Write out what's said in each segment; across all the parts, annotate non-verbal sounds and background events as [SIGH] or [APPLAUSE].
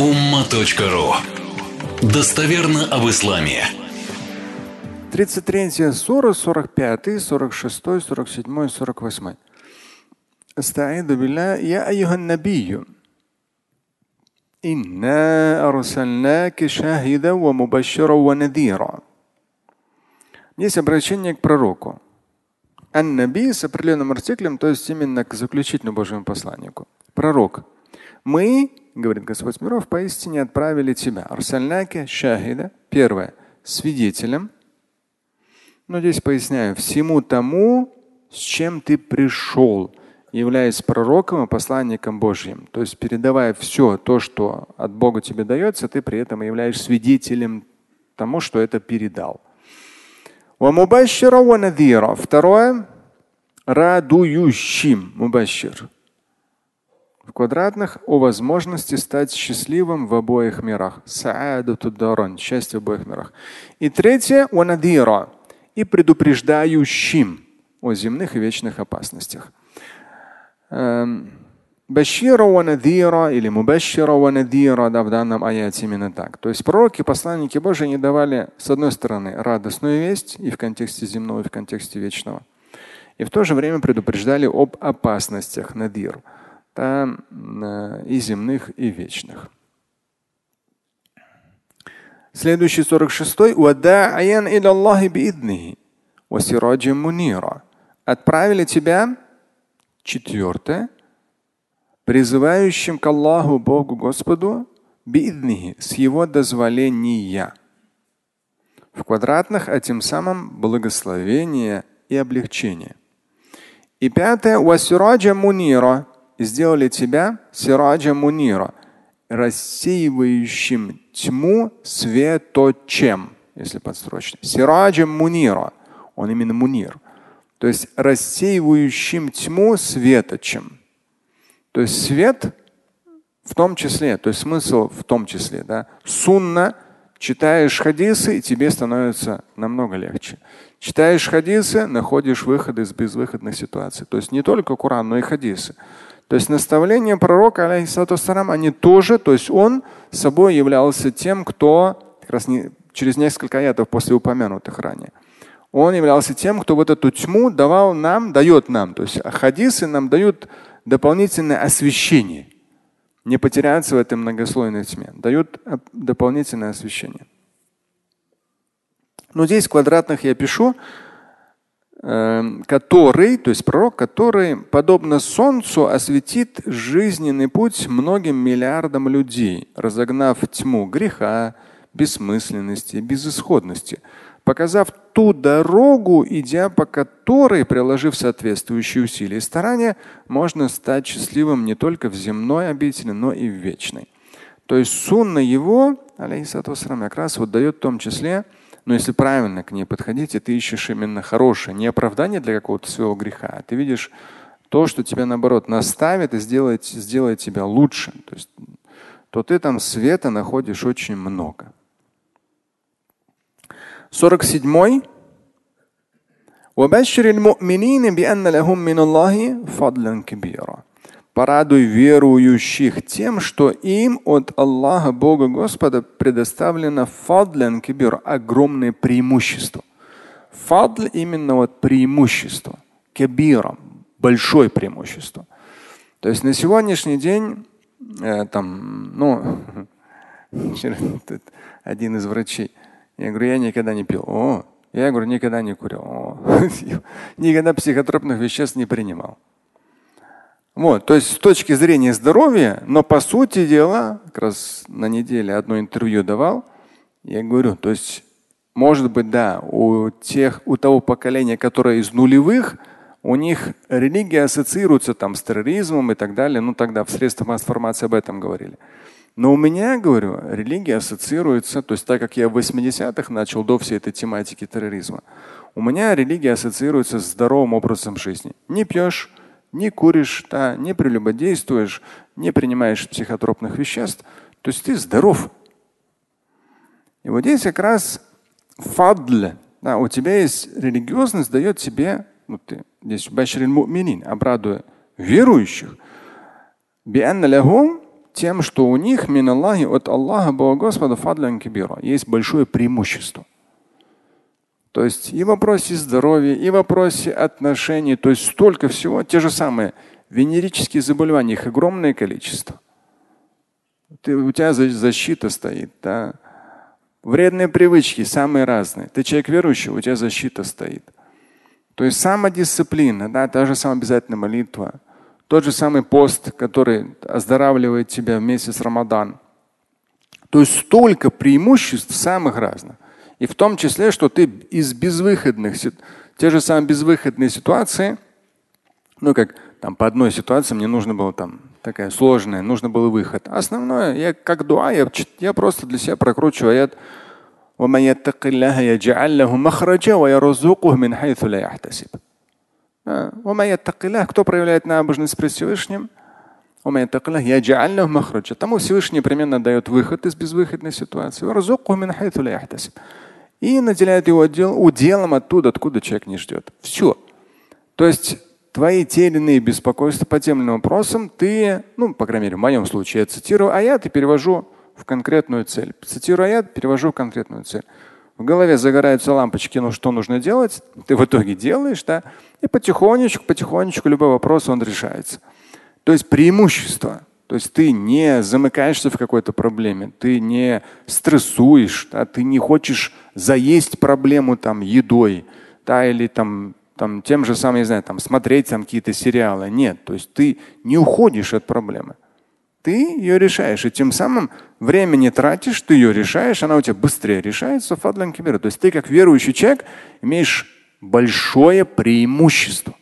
umma.ru Достоверно об исламе. 33 сура, 45, 46, 47, 48. Астаиду билля, я айюхан набию. Инна арсалнаки шахида ва мубашшира ва надира. Есть обращение к пророку. Ан-Наби с определенным артиклем, то есть именно к заключительному Божьему посланнику. Пророк. Мы, говорит Господь миров, поистине отправили тебя. Арсальнаки шахида. Первое. Свидетелем. Но здесь поясняю. Всему тому, с чем ты пришел, являясь пророком и посланником Божьим. То есть передавая все то, что от Бога тебе дается, ты при этом являешься свидетелем тому, что это передал. Второе. Радующим. Мубашир квадратных о возможности стать счастливым в обоих мирах. Саадатударан, счастье в обоих мирах. И третье, ванадира, и предупреждающим о земных и вечных опасностях. Эм, Башира ванадира или мубашира ванадира, да, в данном аяте именно так. То есть пророки, посланники Божии не давали, с одной стороны, радостную весть и в контексте земного, и в контексте вечного. И в то же время предупреждали об опасностях надир и земных, и вечных. Следующий 46-й. Отправили тебя, четвертое, призывающим к Аллаху Богу Господу бииднихи, с его дозволения. В квадратных, а тем самым благословение и облегчение. И пятое. Васираджа и сделали тебя сираджа мунира, рассеивающим тьму светочем, если подстрочно. Сираджа мунира. Он именно мунир. То есть рассеивающим тьму светочем. То есть свет в том числе, то есть смысл в том числе, да, сунна, читаешь хадисы, и тебе становится намного легче. Читаешь хадисы, находишь выходы из безвыходных ситуаций. То есть не только Коран, но и хадисы. То есть наставления пророка, алейхиссалам, они тоже, то есть он собой являлся тем, кто, как раз не, через несколько аятов после упомянутых ранее, он являлся тем, кто вот эту тьму давал нам, дает нам. То есть хадисы нам дают дополнительное освещение. Не потеряться в этой многослойной тьме. Дают дополнительное освещение. Но здесь квадратных я пишу, который, то есть пророк, который, подобно солнцу, осветит жизненный путь многим миллиардам людей, разогнав тьму греха, бессмысленности, безысходности, показав ту дорогу, идя по которой, приложив соответствующие усилия и старания, можно стать счастливым не только в земной обители, но и в вечной. То есть сунна его, алейхиссату как раз вот дает в том числе но если правильно к ней подходить, и ты ищешь именно хорошее, не оправдание для какого-то своего греха, а ты видишь то, что тебя наоборот наставит и сделает, сделает тебя лучше, то, есть, то ты там света находишь очень много. 47. وبشر المؤمنين بأن لهم من الله فضلا كبيرا Порадуй верующих тем, что им от Аллаха, Бога Господа, предоставлено фадлен кибир, огромное преимущество. Фадл именно вот преимущество. Кибира, большое преимущество. То есть на сегодняшний день э, там, ну, [LAUGHS] один из врачей, я говорю, я никогда не пил. О, я говорю, никогда не курил. [LAUGHS] Никогда психотропных веществ не принимал. Вот, то есть с точки зрения здоровья, но по сути дела, как раз на неделе одно интервью давал, я говорю, то есть может быть, да, у тех, у того поколения, которое из нулевых, у них религия ассоциируется там с терроризмом и так далее. Ну тогда в средствах массовой информации об этом говорили. Но у меня, говорю, религия ассоциируется, то есть так как я в 80-х начал до всей этой тематики терроризма, у меня религия ассоциируется с здоровым образом жизни. Не пьешь, не куришь, да, не прелюбодействуешь, не принимаешь психотропных веществ, то есть ты здоров. И вот здесь как раз фадл, да, у тебя есть религиозность, дает тебе, вот ты здесь башрин муминин, обрадуя верующих, тем, что у них мин Аллахи от Аллаха Бога Господа фадлян кибира есть большое преимущество. То есть и в вопросе здоровья, и в вопросе отношений, то есть столько всего, те же самые венерические заболевания, их огромное количество. Ты, у тебя защита стоит, да. Вредные привычки самые разные. Ты человек верующий, у тебя защита стоит. То есть самодисциплина, да, та же самая обязательная молитва, тот же самый пост, который оздоравливает тебя вместе с Рамадан. То есть столько преимуществ самых разных. И в том числе, что ты из безвыходных, те же самые безвыходные ситуации, ну как там по одной ситуации мне нужно было там такая сложная, нужно было выход. Основное, я как дуа, я, я просто для себя прокручиваю аят. Кто проявляет набожность при Всевышнем, тому Всевышний непременно дает выход из безвыходной ситуации и наделяет его уделом оттуда, откуда человек не ждет. Все. То есть твои те или иные беспокойства по тем или иным вопросам ты, ну, по крайней мере, в моем случае, я цитирую аят и перевожу в конкретную цель. Цитирую аят, перевожу в конкретную цель. В голове загораются лампочки, ну что нужно делать, ты в итоге делаешь, да, и потихонечку, потихонечку любой вопрос он решается. То есть преимущество – то есть ты не замыкаешься в какой-то проблеме, ты не стрессуешь, да, ты не хочешь заесть проблему там едой, да, или там, там тем же самым, не знаю, там смотреть там какие-то сериалы. Нет, то есть ты не уходишь от проблемы. Ты ее решаешь. И тем самым время не тратишь, ты ее решаешь, она у тебя быстрее решается. Фадлан То есть ты как верующий человек имеешь большое преимущество.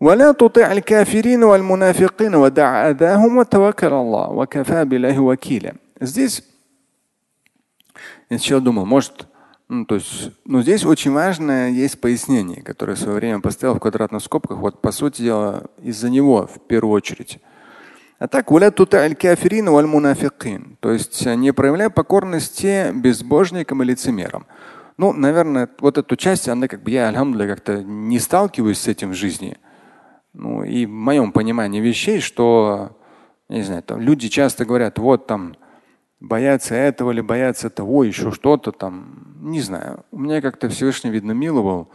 ولا تطع الكافرين والمنافقين ودع أذاهم وتوكل الله وكفى بالله وكيلا. Здесь я сначала думал, может, ну, то есть, ну, здесь очень важное есть пояснение, которое в свое время поставил в квадратных скобках. Вот, по сути дела, из-за него в первую очередь. А так, то есть не проявляя покорности безбожникам и лицемерам. Ну, наверное, вот эту часть, она как бы я, альхамдуля, как-то не сталкиваюсь с этим в жизни. Ну, и в моем понимании вещей, что, не знаю, там люди часто говорят, вот там боятся этого или боятся того, еще что-то там, не знаю. У меня как-то Всевышний, видно, миловал.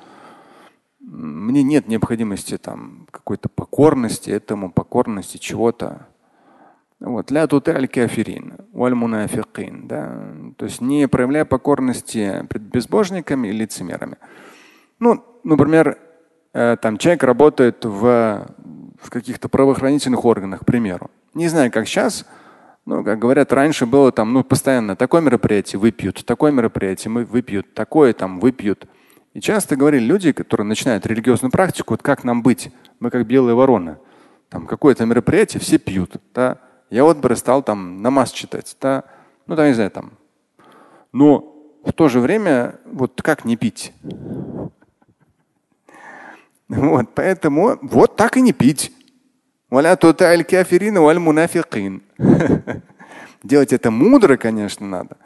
Мне нет необходимости там какой-то покорности этому, покорности чего-то. Вот. Ля туталь кафирин, валь мунафикин. Да? То есть не проявляя покорности пред безбожниками и лицемерами. Ну, например, там человек работает в, в каких-то правоохранительных органах, к примеру. Не знаю, как сейчас, ну, как говорят, раньше было там, ну, постоянно такое мероприятие выпьют, такое мероприятие мы выпьют, такое там выпьют. И часто говорили люди, которые начинают религиозную практику, вот как нам быть? Мы как белые вороны. Там какое-то мероприятие, все пьют. Да? Я вот стал там намаз читать. Да? Ну, там, не знаю, там. Но в то же время, вот как не пить? Вот, поэтому вот так и не пить. [LAUGHS] Делать это мудро, конечно, надо.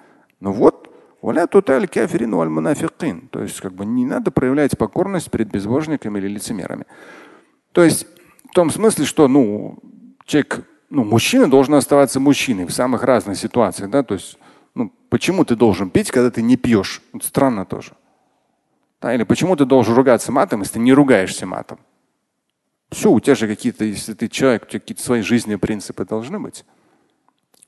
Но вот то есть как бы не надо проявлять покорность перед безбожниками или лицемерами. То есть в том смысле, что ну, человек, ну, мужчина должен оставаться мужчиной в самых разных ситуациях. Да? То есть, ну, почему ты должен пить, когда ты не пьешь? Вот странно тоже. Да, или почему ты должен ругаться матом, если ты не ругаешься матом? Все, у тебя же какие-то, если ты человек, у тебя какие-то свои жизненные принципы должны быть.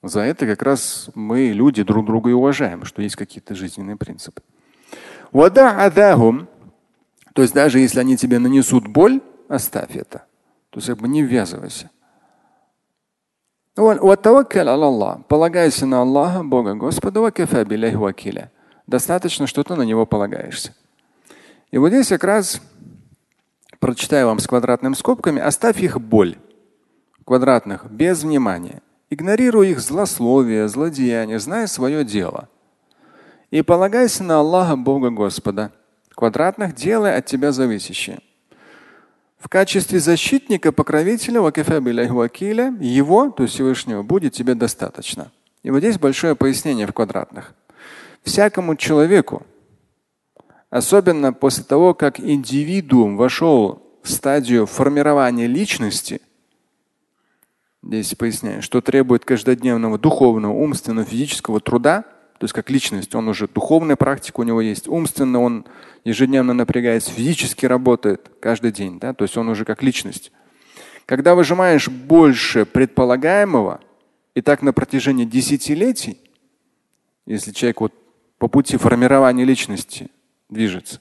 За это как раз мы, люди, друг друга и уважаем, что есть какие-то жизненные принципы. То есть даже если они тебе нанесут боль, оставь это. То есть как бы не ввязывайся. Полагайся на Аллаха, Бога Господа, достаточно, что ты на Него полагаешься. И вот здесь как раз прочитаю вам с квадратными скобками, оставь их боль квадратных без внимания. Игнорируй их злословие, злодеяние, зная свое дело. И полагайся на Аллаха Бога Господа. Квадратных делай от тебя зависящее. В качестве защитника, покровителя, вакиля, его, то есть Всевышнего, будет тебе достаточно. И вот здесь большое пояснение в квадратных. Всякому человеку, Особенно после того, как индивидуум вошел в стадию формирования личности, здесь поясняю, что требует каждодневного духовного, умственного, физического труда, то есть как личность, он уже духовная практика у него есть, умственно он ежедневно напрягается, физически работает каждый день, да, то есть он уже как личность. Когда выжимаешь больше предполагаемого, и так на протяжении десятилетий, если человек вот по пути формирования личности движется,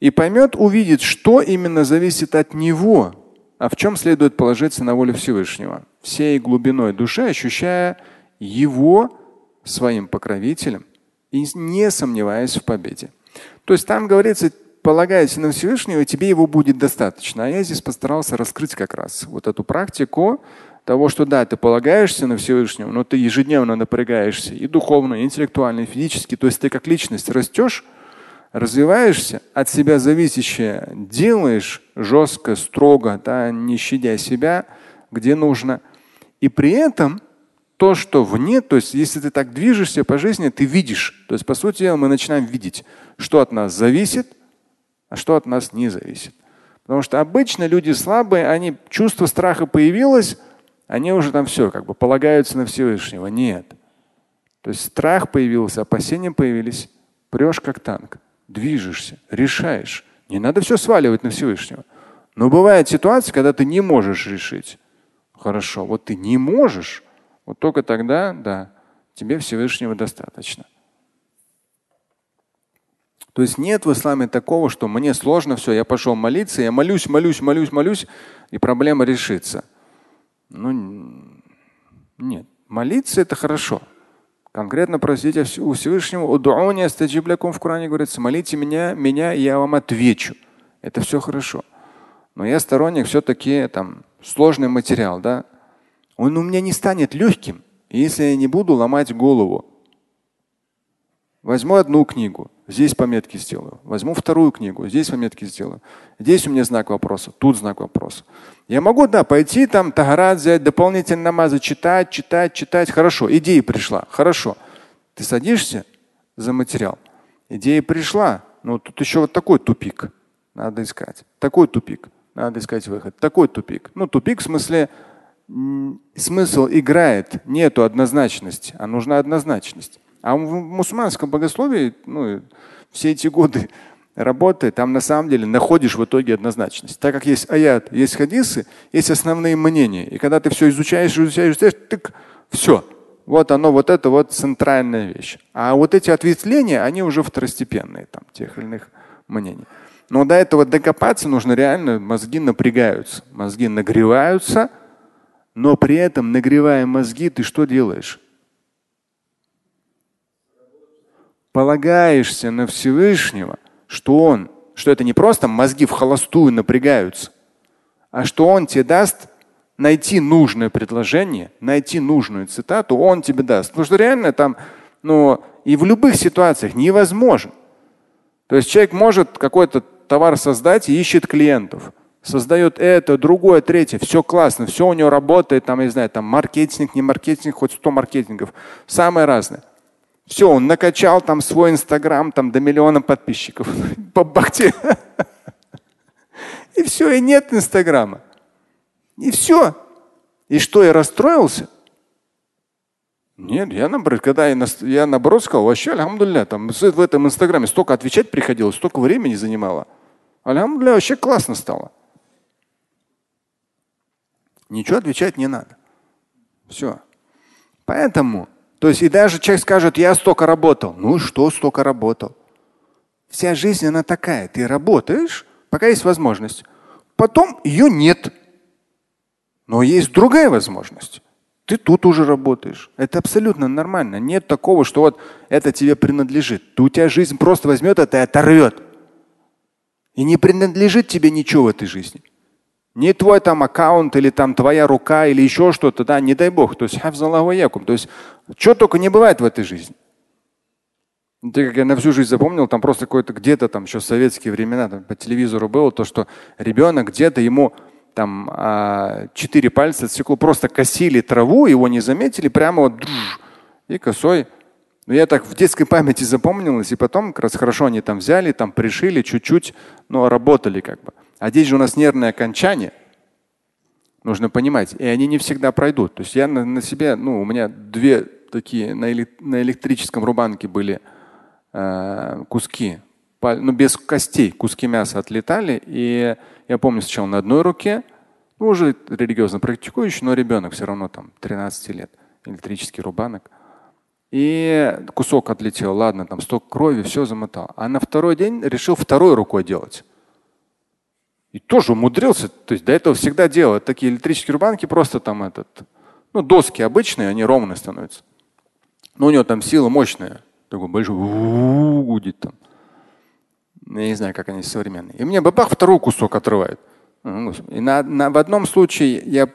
и поймет, увидит, что именно зависит от него, а в чем следует положиться на волю Всевышнего, всей глубиной души ощущая его своим покровителем и не сомневаясь в победе. То есть там говорится, полагайся на Всевышнего, тебе его будет достаточно. А я здесь постарался раскрыть как раз вот эту практику того, что да, ты полагаешься на Всевышнего, но ты ежедневно напрягаешься и духовно, и интеллектуально, и физически. То есть ты как личность растешь, развиваешься, от себя зависящее делаешь жестко, строго, да, не щадя себя, где нужно. И при этом то, что вне, то есть если ты так движешься по жизни, ты видишь. То есть по сути дела мы начинаем видеть, что от нас зависит, а что от нас не зависит. Потому что обычно люди слабые, они чувство страха появилось, они уже там все, как бы полагаются на Всевышнего. Нет. То есть страх появился, опасения появились, прешь как танк движешься, решаешь. Не надо все сваливать на Всевышнего. Но бывает ситуация, когда ты не можешь решить. Хорошо, вот ты не можешь, вот только тогда, да, тебе Всевышнего достаточно. То есть нет в исламе такого, что мне сложно, все, я пошел молиться, я молюсь, молюсь, молюсь, молюсь, и проблема решится. Ну, нет. Молиться это хорошо. Конкретно просите у Всевышнего, удууни астаджиблякум в Коране говорится, молите меня, меня, и я вам отвечу. Это все хорошо. Но я сторонник все-таки там сложный материал, да. Он у меня не станет легким, если я не буду ломать голову. Возьму одну книгу, здесь пометки сделаю. Возьму вторую книгу, здесь пометки сделаю. Здесь у меня знак вопроса, тут знак вопроса. Я могу, да, пойти там тагарат взять, дополнительные намазы читать, читать, читать. Хорошо, идея пришла. Хорошо. Ты садишься за материал. Идея пришла. Но тут еще вот такой тупик. Надо искать. Такой тупик. Надо искать выход. Такой тупик. Ну, тупик в смысле смысл играет. Нету однозначности, а нужна однозначность. А в мусульманском богословии ну, все эти годы работы, там на самом деле находишь в итоге однозначность. Так как есть аят, есть хадисы, есть основные мнения. И когда ты все изучаешь, изучаешь, изучаешь, так все. Вот оно, вот это вот центральная вещь. А вот эти ответвления, они уже второстепенные, там, тех или иных мнений. Но до этого докопаться нужно реально, мозги напрягаются, мозги нагреваются, но при этом, нагревая мозги, ты что делаешь? Полагаешься на Всевышнего, что Он, что это не просто мозги в холостую напрягаются, а что Он тебе даст найти нужное предложение, найти нужную цитату, Он тебе даст. Потому что реально там, ну, и в любых ситуациях невозможно. То есть человек может какой-то товар создать и ищет клиентов. Создает это, другое, третье. Все классно, все у него работает, там, я не знаю, там маркетинг, не маркетинг, хоть 100 маркетингов. Самое разное. Все, он накачал там свой инстаграм там до миллиона подписчиков [LAUGHS] по бахте. [LAUGHS] И все, и нет инстаграма. И все. И что, я расстроился? Нет, я наоборот, когда я, я наоборот сказал, вообще, алхамдулилля, там в этом инстаграме столько отвечать приходилось, столько времени занимало. Алхамдулилля, вообще классно стало. Ничего отвечать не надо. Все. Поэтому то есть и даже человек скажет, я столько работал. Ну что столько работал? Вся жизнь, она такая. Ты работаешь, пока есть возможность. Потом ее нет. Но есть другая возможность. Ты тут уже работаешь. Это абсолютно нормально. Нет такого, что вот это тебе принадлежит. То у тебя жизнь просто возьмет это и оторвет. И не принадлежит тебе ничего в этой жизни. Не твой там аккаунт или там твоя рука или еще что-то, да, не дай бог. То есть, то есть, что только не бывает в этой жизни. Ты, как я на всю жизнь запомнил, там просто какое-то где-то там еще в советские времена там, по телевизору было то, что ребенок где-то ему там а, четыре пальца отсекло, просто косили траву, его не заметили, прямо вот и косой. Но я так в детской памяти запомнилось, и потом как раз хорошо они там взяли, там пришили чуть-чуть, но работали как бы. А здесь же у нас нервные окончания. Нужно понимать. И они не всегда пройдут. То есть я на, на себе, ну, у меня две такие на, эле, на электрическом рубанке были э, куски, ну, без костей, куски мяса отлетали. И я помню сначала на одной руке, ну, уже религиозно практикующий, но ребенок все равно там 13 лет, электрический рубанок. И кусок отлетел, ладно, там столько крови, все замотал. А на второй день решил второй рукой делать. И тоже умудрился. То есть до этого всегда делал. Такие электрические рубанки просто там этот, ну, доски обычные, они ровные становятся. Но у него там сила мощная. Такой большой гудит там. Я не знаю, как они современные. И мне бабах второй кусок отрывает. Ну, и на, на, в одном случае я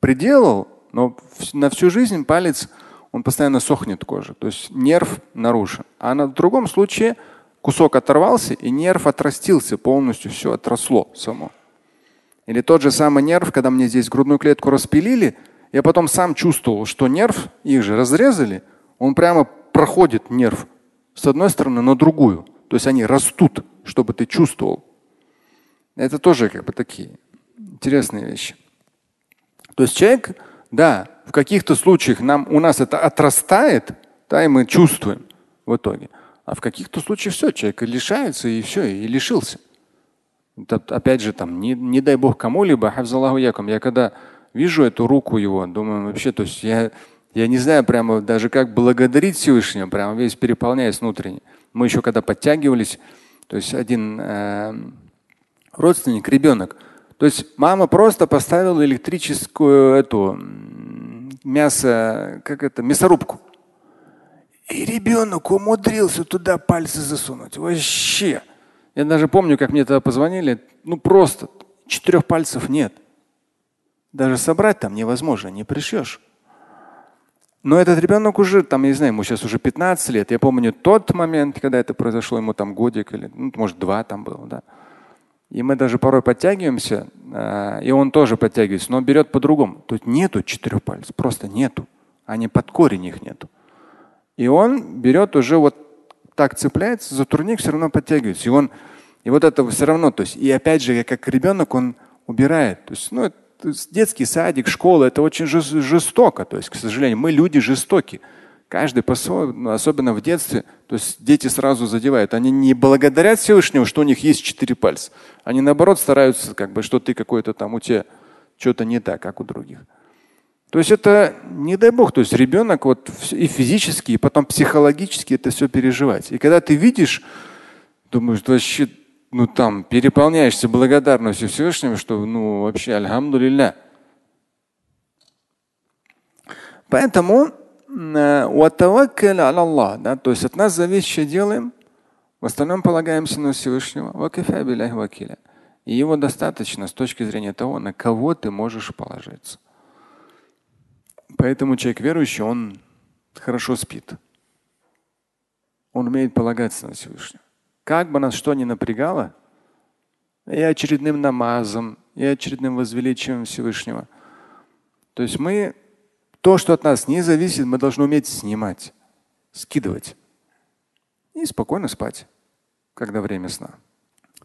приделал, но на всю жизнь палец он постоянно сохнет кожа. То есть нерв нарушен. А на другом случае кусок оторвался, и нерв отрастился полностью, все отросло само. Или тот же самый нерв, когда мне здесь грудную клетку распилили, я потом сам чувствовал, что нерв, их же разрезали, он прямо проходит нерв с одной стороны на другую. То есть они растут, чтобы ты чувствовал. Это тоже как бы такие интересные вещи. То есть человек, да, в каких-то случаях нам, у нас это отрастает, да, и мы чувствуем в итоге. А в каких-то случаях все, человек лишается и все, и лишился. Это, опять же, там, не, не дай бог кому-либо, я когда вижу эту руку его, думаю, вообще, то есть я, я не знаю прямо даже как благодарить Всевышнего, прямо весь переполняясь внутренне. Мы еще когда подтягивались, то есть один э, родственник, ребенок, то есть мама просто поставила электрическую эту мясо, как это, мясорубку. И ребенок умудрился туда пальцы засунуть. Вообще. Я даже помню, как мне тогда позвонили. Ну просто четырех пальцев нет. Даже собрать там невозможно, не пришьешь. Но этот ребенок уже, там, я не знаю, ему сейчас уже 15 лет. Я помню тот момент, когда это произошло, ему там годик или, ну, может, два там было, да. И мы даже порой подтягиваемся, э, и он тоже подтягивается, но берет по-другому. Тут нету четырех пальцев, просто нету. Они под корень их нету. И он берет уже вот так цепляется, за турник все равно подтягивается. И он, и вот это все равно, то есть, и опять же, как ребенок, он убирает. То есть, ну, детский садик, школа, это очень жестоко. То есть, к сожалению, мы люди жестоки. Каждый по-своему, особенно в детстве, то есть дети сразу задевают. Они не благодарят Всевышнего, что у них есть четыре пальца. Они наоборот стараются, как бы, что ты какой-то там у тебя что-то не так, как у других. То есть это, не дай бог, то есть ребенок вот и физически, и потом психологически это все переживать. И когда ты видишь, думаешь, вообще ну там переполняешься благодарностью Всевышнему, что ну вообще альхамдулилля. Поэтому э, да, то есть от нас зависящее делаем, в остальном полагаемся на Всевышнего. И его достаточно с точки зрения того, на кого ты можешь положиться. Поэтому человек верующий, он хорошо спит. Он умеет полагаться на Всевышнего. Как бы нас что ни напрягало, и очередным намазом, и очередным возвеличиванием Всевышнего. То есть мы то, что от нас не зависит, мы должны уметь снимать, скидывать и спокойно спать, когда время сна.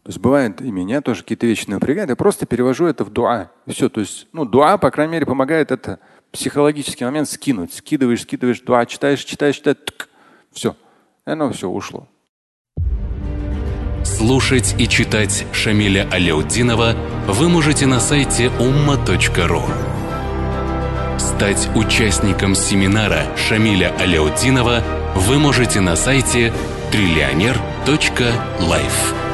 То есть бывает и меня тоже какие-то вещи напрягают, я просто перевожу это в дуа. И все. То есть, ну, дуа, по крайней мере, помогает это психологический момент скинуть. Скидываешь, скидываешь, дуа, читаешь, читаешь, читаешь, тк, все. И оно все ушло. Слушать и читать Шамиля Аляутдинова вы можете на сайте umma.ru. Стать участником семинара Шамиля Аляутдинова вы можете на сайте триллионер.life.